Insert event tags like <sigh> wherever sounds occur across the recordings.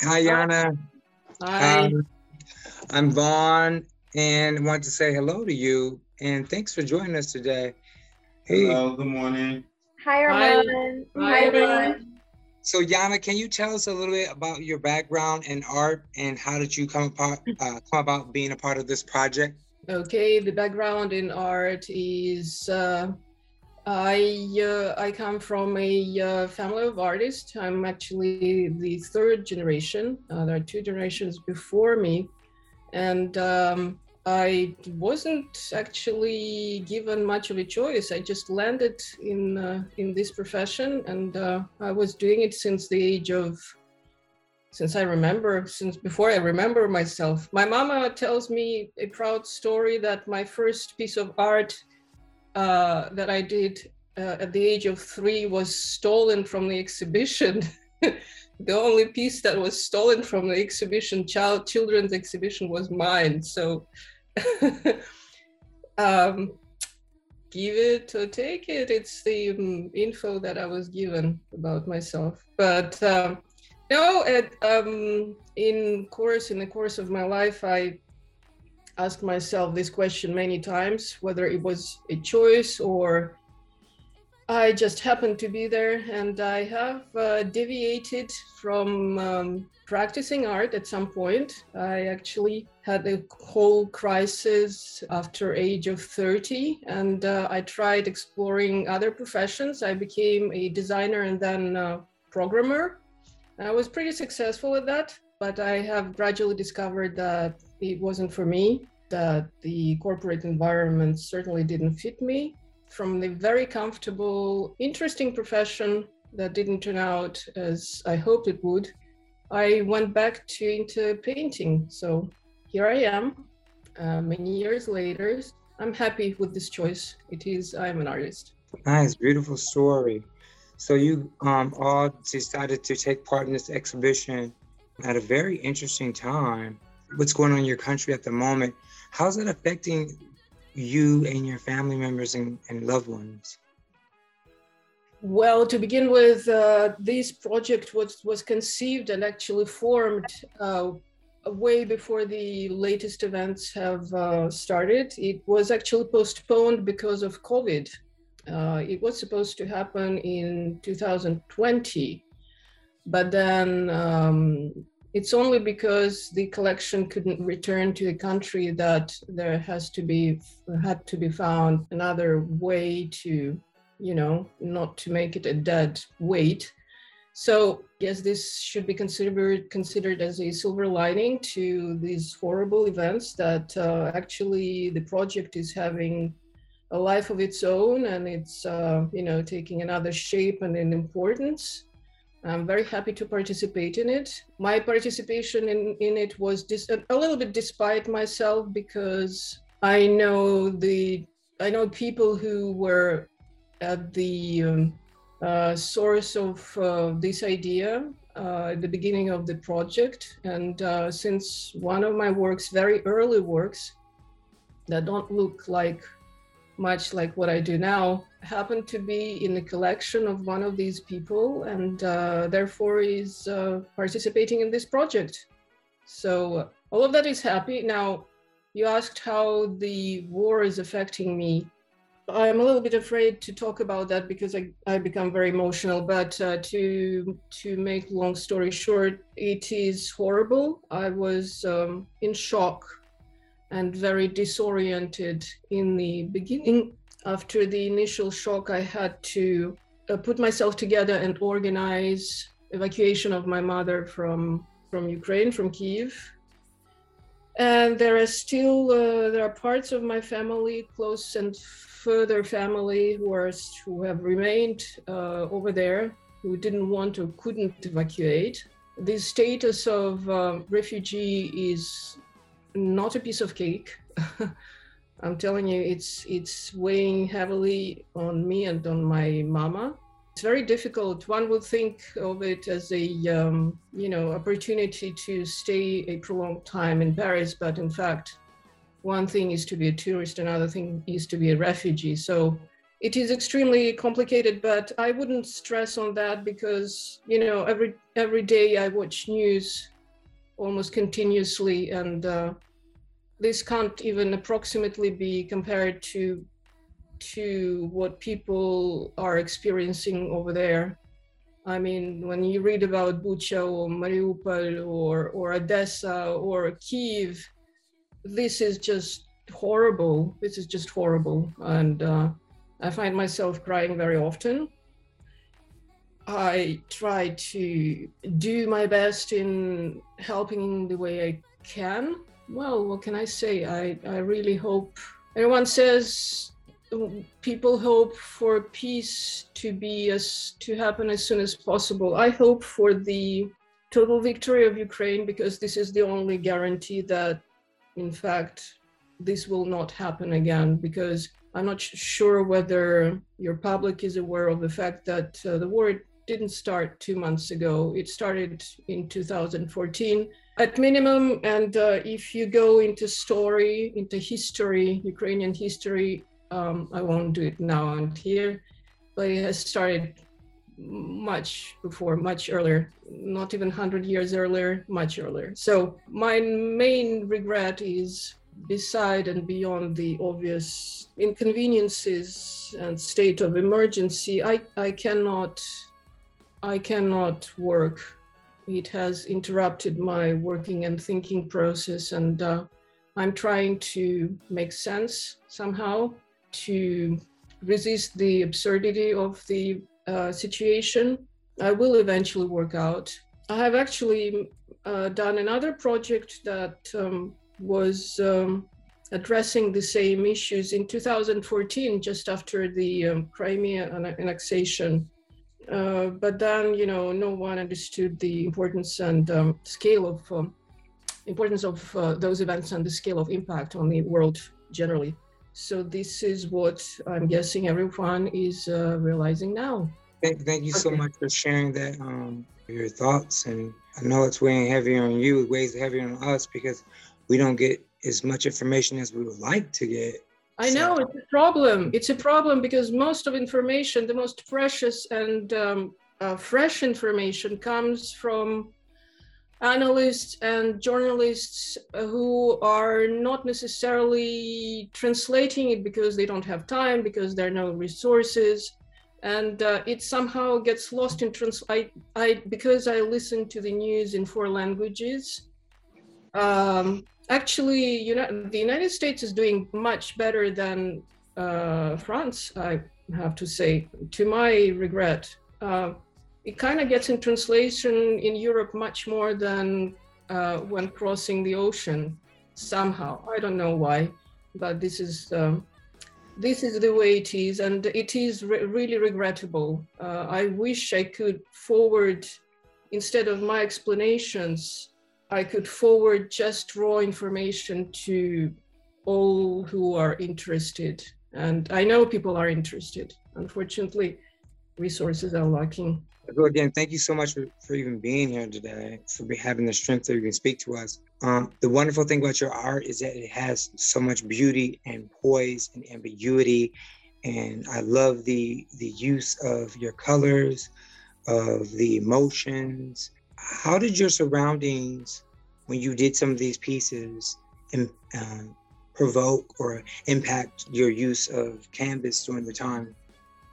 Hi, Yana. Hi. Um, I'm Vaughn and want to say hello to you and thanks for joining us today. Hey, Hello, good morning. Hi, Armand. Hi, Hi, everyone. everyone. so Yana, can you tell us a little bit about your background in art and how did you come about, uh, come about being a part of this project? Okay, the background in art is uh, I uh, I come from a uh, family of artists. I'm actually the third generation. Uh, there are two generations before me, and um, I wasn't actually given much of a choice. I just landed in uh, in this profession, and uh, I was doing it since the age of since I remember, since before I remember myself. My mama tells me a proud story that my first piece of art uh, that I did uh, at the age of three was stolen from the exhibition. <laughs> the only piece that was stolen from the exhibition, child children's exhibition, was mine. So, <laughs> um, give it or take it. It's the um, info that I was given about myself. But um, no, it, um, in course, in the course of my life, I asked myself this question many times, whether it was a choice or I just happened to be there. And I have uh, deviated from um, practicing art at some point. I actually had a whole crisis after age of 30 and uh, I tried exploring other professions. I became a designer and then uh, programmer. I was pretty successful at that, but I have gradually discovered that it wasn't for me, that the corporate environment certainly didn't fit me. From the very comfortable, interesting profession that didn't turn out as I hoped it would, I went back to into painting. So here I am, uh, many years later. I'm happy with this choice. It is, I'm an artist. Nice, beautiful story. So you um, all decided to take part in this exhibition at a very interesting time. What's going on in your country at the moment? How's that affecting you and your family members and, and loved ones? Well, to begin with, uh, this project was, was conceived and actually formed uh, way before the latest events have uh, started. It was actually postponed because of COVID. Uh, it was supposed to happen in 2020, but then um, it's only because the collection couldn't return to the country that there has to be had to be found another way to you know, not to make it a dead weight. So yes, this should be considered considered as a silver lining to these horrible events that uh, actually the project is having a life of its own and it's uh, you know taking another shape and an importance. I'm very happy to participate in it. My participation in, in it was dis- a little bit despite myself because I know the I know people who were at the um, uh, source of uh, this idea uh, at the beginning of the project. And uh, since one of my works, very early works, that don't look like much like what I do now, happened to be in the collection of one of these people and uh, therefore is uh, participating in this project. So all of that is happy. Now, you asked how the war is affecting me. I'm a little bit afraid to talk about that because I, I become very emotional. But uh, to to make long story short, it is horrible. I was um, in shock and very disoriented in the beginning. After the initial shock, I had to uh, put myself together and organize evacuation of my mother from from Ukraine, from Kiev, and there are still uh, there are parts of my family close and further family who are who have remained uh, over there who didn't want or couldn't evacuate. The status of uh, refugee is not a piece of cake <laughs> i'm telling you it's it's weighing heavily on me and on my mama it's very difficult. One would think of it as a um, you know opportunity to stay a prolonged time in Paris, but in fact, one thing is to be a tourist, another thing is to be a refugee. So it is extremely complicated, but I wouldn't stress on that because you know every every day I watch news almost continuously, and uh, this can't even approximately be compared to to what people are experiencing over there. I mean, when you read about Bucha or Mariupol or or Odessa or Kiev, this is just horrible. This is just horrible, and uh, I find myself crying very often. I try to do my best in helping in the way I can. Well, what can I say? I, I really hope everyone says people hope for peace to be as to happen as soon as possible. I hope for the total victory of Ukraine because this is the only guarantee that in fact this will not happen again because I'm not sure whether your public is aware of the fact that uh, the war didn't start two months ago. It started in 2014 at minimum. And uh, if you go into story, into history, Ukrainian history, um, I won't do it now and here, but it has started much before, much earlier, not even 100 years earlier, much earlier. So my main regret is beside and beyond the obvious inconveniences and state of emergency, I, I cannot I cannot work. It has interrupted my working and thinking process, and uh, I'm trying to make sense somehow to resist the absurdity of the uh, situation. I will eventually work out. I have actually uh, done another project that um, was um, addressing the same issues in 2014, just after the um, Crimea annexation. Uh, but then, you know, no one understood the importance and um, scale of um, importance of uh, those events and the scale of impact on the world generally. So this is what I'm guessing everyone is uh, realizing now. Thank, thank you okay. so much for sharing that, um, your thoughts. And I know it's weighing heavier on you, it weighs heavier on us because we don't get as much information as we would like to get. I know it's a problem. It's a problem because most of information, the most precious and um, uh, fresh information, comes from analysts and journalists who are not necessarily translating it because they don't have time, because there are no resources, and uh, it somehow gets lost in trans. I, I because I listen to the news in four languages. Um, actually, you know, the United States is doing much better than uh, France. I have to say, to my regret. Uh, it kind of gets in translation in Europe much more than uh, when crossing the ocean. Somehow, I don't know why, but this is um, this is the way it is, and it is re- really regrettable. Uh, I wish I could forward instead of my explanations I could forward just raw information to all who are interested. And I know people are interested. Unfortunately, resources are lacking. Well, again, thank you so much for, for even being here today, for having the strength that you can speak to us. Um, the wonderful thing about your art is that it has so much beauty and poise and ambiguity. And I love the the use of your colors, of the emotions, how did your surroundings, when you did some of these pieces, and um, provoke or impact your use of canvas during the time?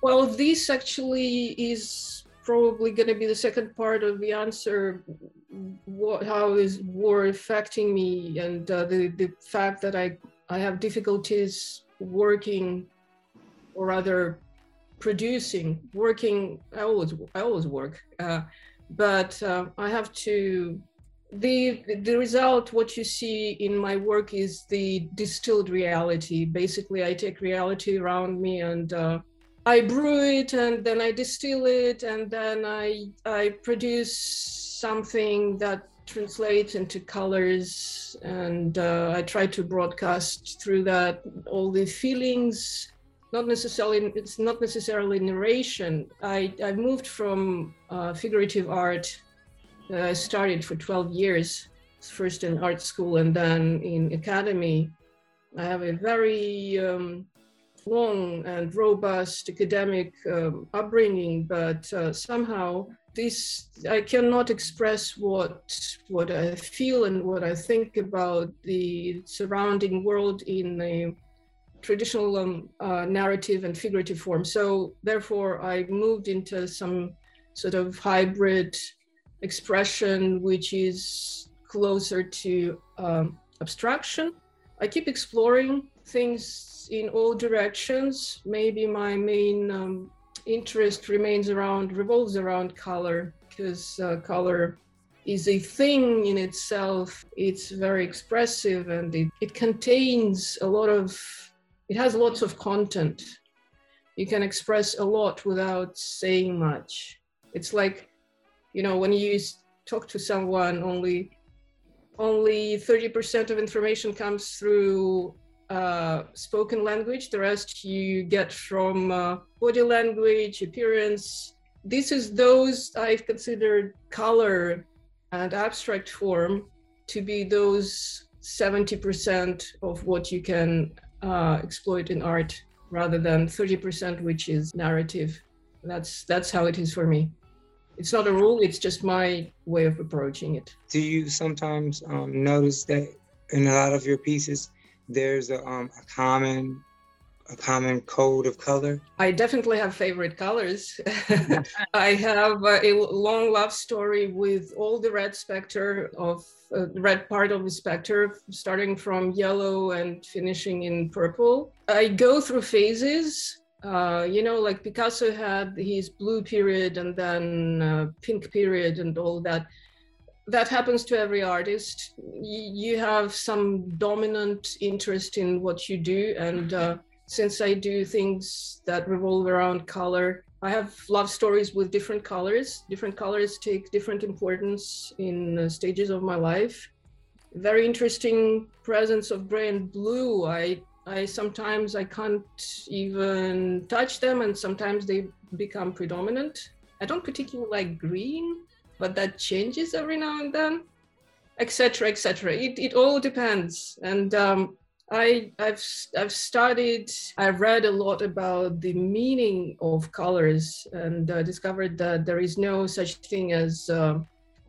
Well, this actually is probably going to be the second part of the answer. What, how is war affecting me, and uh, the the fact that I I have difficulties working, or rather, producing. Working, I always I always work. Uh, but uh, I have to. The the result, what you see in my work, is the distilled reality. Basically, I take reality around me and uh, I brew it, and then I distill it, and then I I produce something that translates into colors, and uh, I try to broadcast through that all the feelings not necessarily it's not necessarily narration. I I moved from uh, figurative art. Uh, I started for 12 years, first in art school and then in academy. I have a very um, long and robust academic um, upbringing, but uh, somehow this I cannot express what what I feel and what I think about the surrounding world in a traditional um, uh, narrative and figurative form. So therefore, I moved into some sort of hybrid expression, which is closer to um, abstraction. I keep exploring things in all directions. Maybe my main um, interest remains around, revolves around color, because uh, color is a thing in itself. It's very expressive and it, it contains a lot of, it has lots of content. You can express a lot without saying much. It's like, you know, when you talk to someone, only only 30% of information comes through uh, spoken language. The rest you get from uh, body language, appearance. This is those I've considered color and abstract form to be those 70% of what you can uh, exploit in art rather than 30% which is narrative. That's that's how it is for me. It's not a rule, it's just my way of approaching it. Do you sometimes um, notice that in a lot of your pieces there's a, um, a common a common code of color? I definitely have favorite colors. <laughs> I have a long love story with all the red specter of uh, red part of the specter, starting from yellow and finishing in purple. I go through phases. Uh, you know, like Picasso had his blue period and then uh, pink period and all that that happens to every artist. You have some dominant interest in what you do. And uh, since I do things that revolve around color, I have love stories with different colors. Different colors take different importance in uh, stages of my life. Very interesting presence of gray and blue. I I sometimes I can't even touch them, and sometimes they become predominant. I don't particularly like green but that changes every now and then, etc., etc. It it all depends, and um, I I've I've studied I've read a lot about the meaning of colors and uh, discovered that there is no such thing as uh,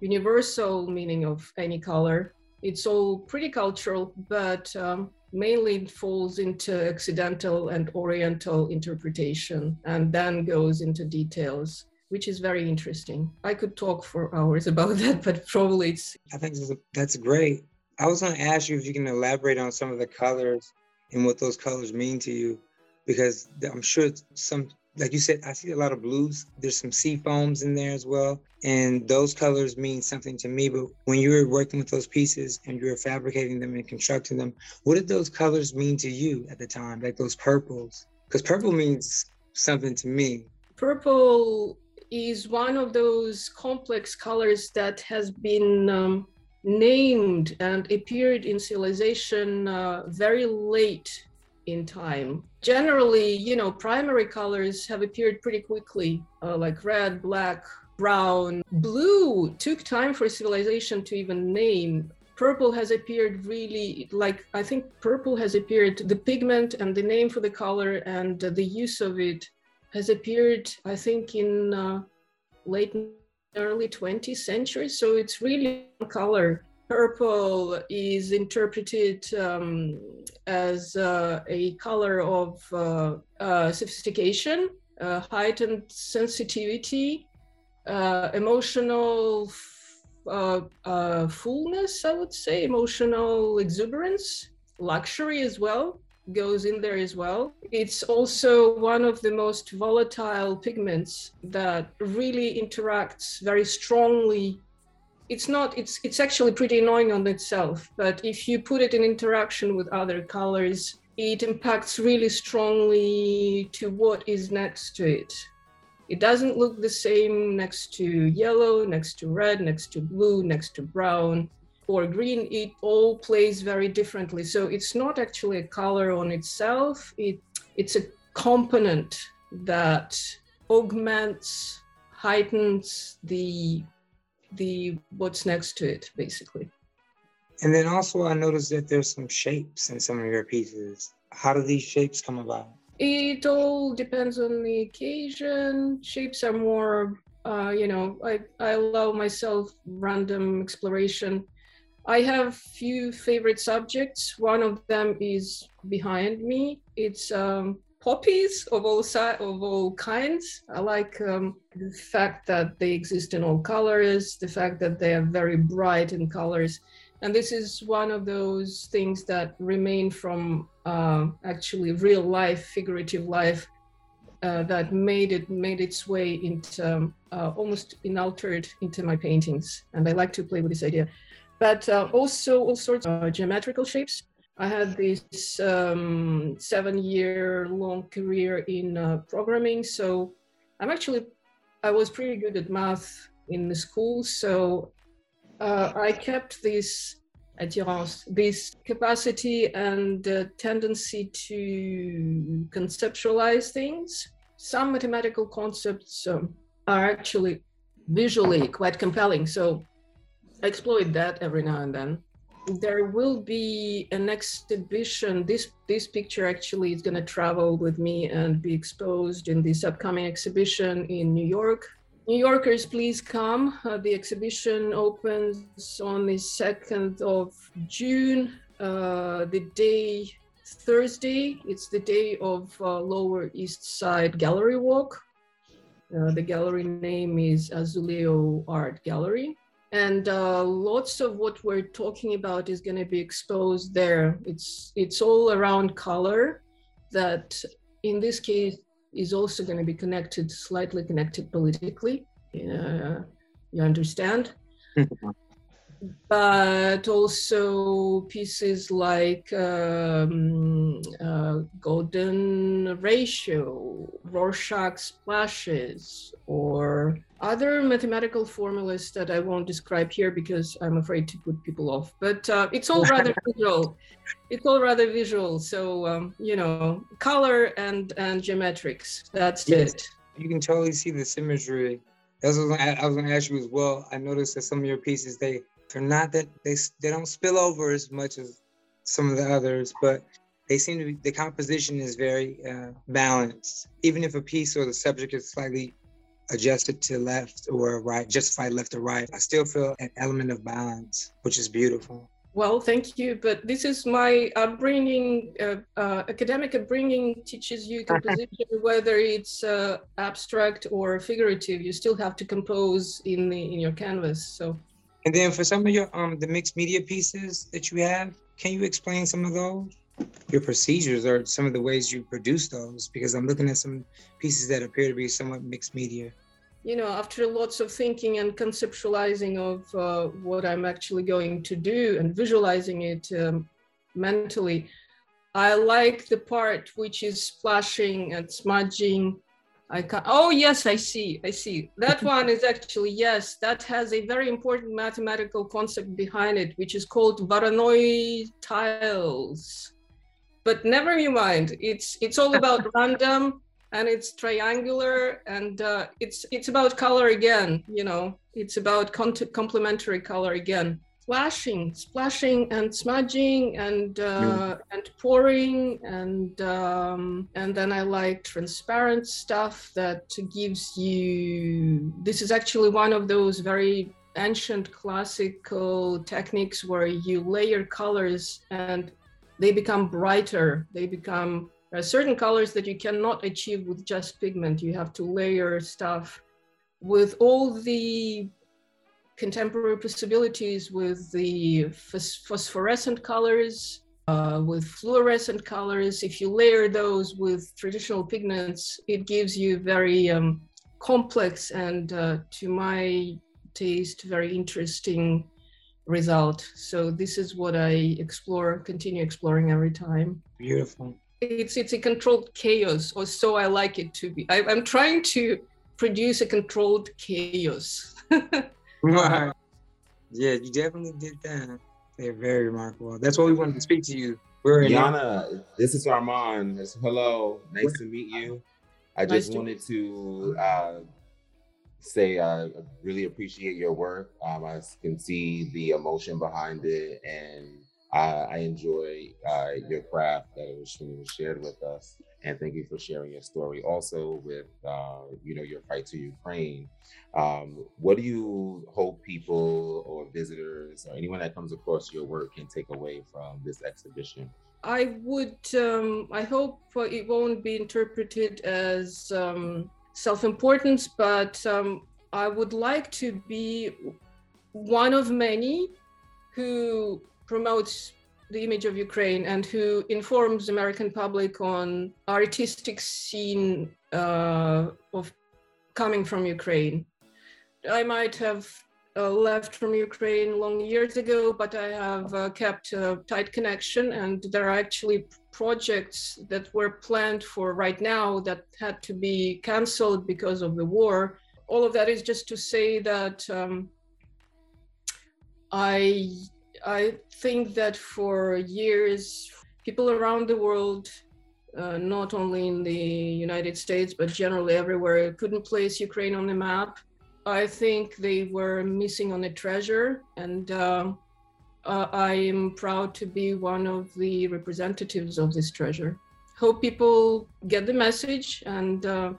universal meaning of any color. It's all pretty cultural, but um, mainly it falls into accidental and oriental interpretation, and then goes into details which is very interesting. I could talk for hours <laughs> about that, but probably it's. I think that's great. I was going to ask you if you can elaborate on some of the colors and what those colors mean to you, because I'm sure some, like you said, I see a lot of blues. There's some sea foams in there as well, and those colors mean something to me. But when you were working with those pieces and you were fabricating them and constructing them, what did those colors mean to you at the time? Like those purples, because purple means something to me. Purple is one of those complex colors that has been um, named and appeared in civilization uh, very late in time. Generally, you know, primary colors have appeared pretty quickly, uh, like red, black, brown. Blue took time for civilization to even name. Purple has appeared really, like, I think purple has appeared, the pigment and the name for the color and uh, the use of it has appeared, I think, in uh, late early 20th century. So it's really color. Purple is interpreted um, as uh, a color of uh, uh, sophistication, uh, heightened sensitivity, uh, emotional uh, fullness, I would say, emotional exuberance, luxury as well goes in there as well. It's also one of the most volatile pigments that really interacts very strongly. It's not, it's, it's actually pretty annoying on itself, but if you put it in interaction with other colors, it impacts really strongly to what is next to it. It doesn't look the same next to yellow, next to red, next to blue, next to brown or green, it all plays very differently. So it's not actually a color on itself. It it's a component that augments, heightens the the what's next to it, basically. And then also I noticed that there's some shapes in some of your pieces. How do these shapes come about? It all depends on the occasion. Shapes are more, uh, you know, I, I allow myself random exploration. I have few favorite subjects. One of them is behind me. It's um, poppies of all si- of all kinds. I like um, the fact that they exist in all colors, the fact that they are very bright in colors, and this is one of those things that remain from uh, actually real life, figurative life. Uh, that made it made its way into um, uh, almost inaltered into my paintings, and I like to play with this idea. But uh, also all sorts of geometrical shapes I had this um, seven year long career in uh, programming. So I'm actually, I was pretty good at math in the school. So uh, I kept this attirance, this capacity and uh, tendency to conceptualize things. Some mathematical concepts um, are actually visually quite compelling. So exploit that every now and then there will be an exhibition. This this picture actually is going to travel with me and be exposed in this upcoming exhibition in New York. New Yorkers, please come. Uh, the exhibition opens on the 2nd of June, uh, the day Thursday. It's the day of uh, Lower East Side Gallery Walk. Uh, the gallery name is Azulejo Art Gallery and uh, lots of what we're talking about is going to be exposed there. It's it's all around color, that in this case is also going to be connected, slightly connected politically. Uh, you understand? But also pieces like um, uh, golden ratio, Rorschach splashes, or other mathematical formulas that I won't describe here because I'm afraid to put people off. But uh, it's all rather visual. It's all rather visual. So um, you know, color and and geometrics. That's yes. it. You can totally see the symmetry. That's what I was going to ask you as well. I noticed that some of your pieces they they're not that they they don't spill over as much as some of the others, but they seem to be the composition is very uh, balanced. Even if a piece or the subject is slightly adjusted to left or right, justified left or right, I still feel an element of balance, which is beautiful. Well, thank you. But this is my upbringing, uh, uh, academic upbringing teaches you <laughs> composition, whether it's uh, abstract or figurative. You still have to compose in the in your canvas. So and then for some of your um the mixed media pieces that you have, can you explain some of those? Your procedures or some of the ways you produce those, because I'm looking at some pieces that appear to be somewhat mixed media. You know, after lots of thinking and conceptualizing of uh, what I'm actually going to do and visualizing it um, mentally, I like the part which is splashing and smudging I can oh yes, I see, I see. That <laughs> one is actually, yes, that has a very important mathematical concept behind it, which is called Voronoi tiles. But never you mind, it's it's all about <laughs> random and it's triangular and uh, it's it's about color again, you know, it's about complementary color again splashing, splashing and smudging and uh, and pouring and um, and then I like transparent stuff that gives you. This is actually one of those very ancient classical techniques where you layer colors and they become brighter. They become there are certain colors that you cannot achieve with just pigment. You have to layer stuff with all the contemporary possibilities with the phosphorescent colors, uh, with fluorescent colors. If you layer those with traditional pigments, it gives you very um, complex and, uh, to my taste, very interesting result. So this is what I explore, continue exploring every time. Beautiful. It's it's a controlled chaos, or so I like it to be. I, I'm trying to produce a controlled chaos. <laughs> Right. Yeah, you definitely did that. They're very remarkable. That's why we wanted to speak to you. We're in Yana, this is Armand. hello, nice to meet you. I just nice wanted to uh, say uh, I really appreciate your work. Um, I can see the emotion behind it, and I enjoy uh, your craft that was shared with us. And thank you for sharing your story. Also, with uh, you know your fight to Ukraine, um, what do you hope people or visitors or anyone that comes across your work can take away from this exhibition? I would. Um, I hope it won't be interpreted as um, self-importance, but um, I would like to be one of many who promotes the image of Ukraine and who informs the American public on artistic scene uh, of coming from Ukraine. I might have uh, left from Ukraine long years ago, but I have uh, kept a tight connection, and there are actually projects that were planned for right now that had to be cancelled because of the war. All of that is just to say that um, I I think that for years, people around the world, uh, not only in the United States, but generally everywhere, couldn't place Ukraine on the map. I think they were missing on a treasure, and uh, uh, I am proud to be one of the representatives of this treasure. Hope people get the message and uh,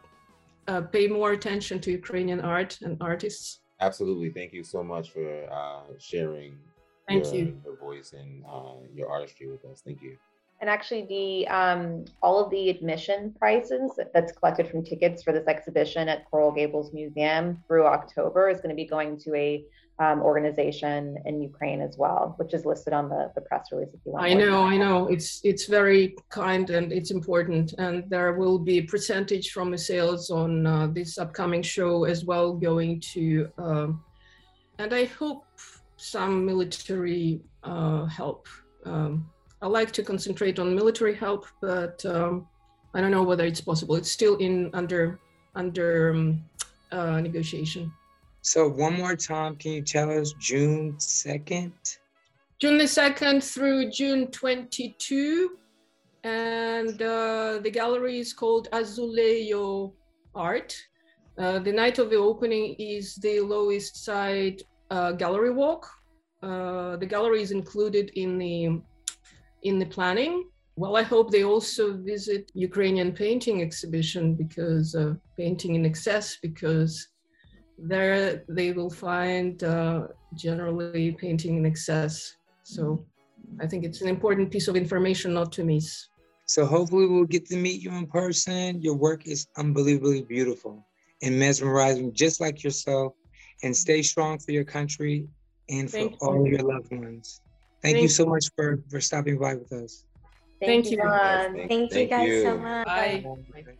uh, pay more attention to Ukrainian art and artists. Absolutely. Thank you so much for uh, sharing Thank your, you. your voice and uh, your artistry with us. Thank you. And actually, the um, all of the admission prices that's collected from tickets for this exhibition at Coral Gables Museum through October is going to be going to a um, organization in Ukraine as well, which is listed on the, the press release. If you want, I know, I know. It's it's very kind and it's important, and there will be a percentage from the sales on uh, this upcoming show as well going to, um, and I hope some military uh, help. Um, I like to concentrate on military help, but um, I don't know whether it's possible. It's still in under under um, uh, negotiation. So one more time, can you tell us June second? June the second through June twenty-two, and uh, the gallery is called Azulejo Art. Uh, the night of the opening is the Lower East Side uh, gallery walk. Uh, the gallery is included in the in the planning. Well, I hope they also visit Ukrainian painting exhibition because uh, painting in excess because there they will find uh, generally painting in excess. So I think it's an important piece of information not to miss. So hopefully we'll get to meet you in person. Your work is unbelievably beautiful and mesmerizing, just like yourself and stay strong for your country and for Thank all you. your loved ones. Thank, you so much for, for stopping by with us. Thank you. Ron. Thank- Thank, thank you guys so much. Bye. Bye.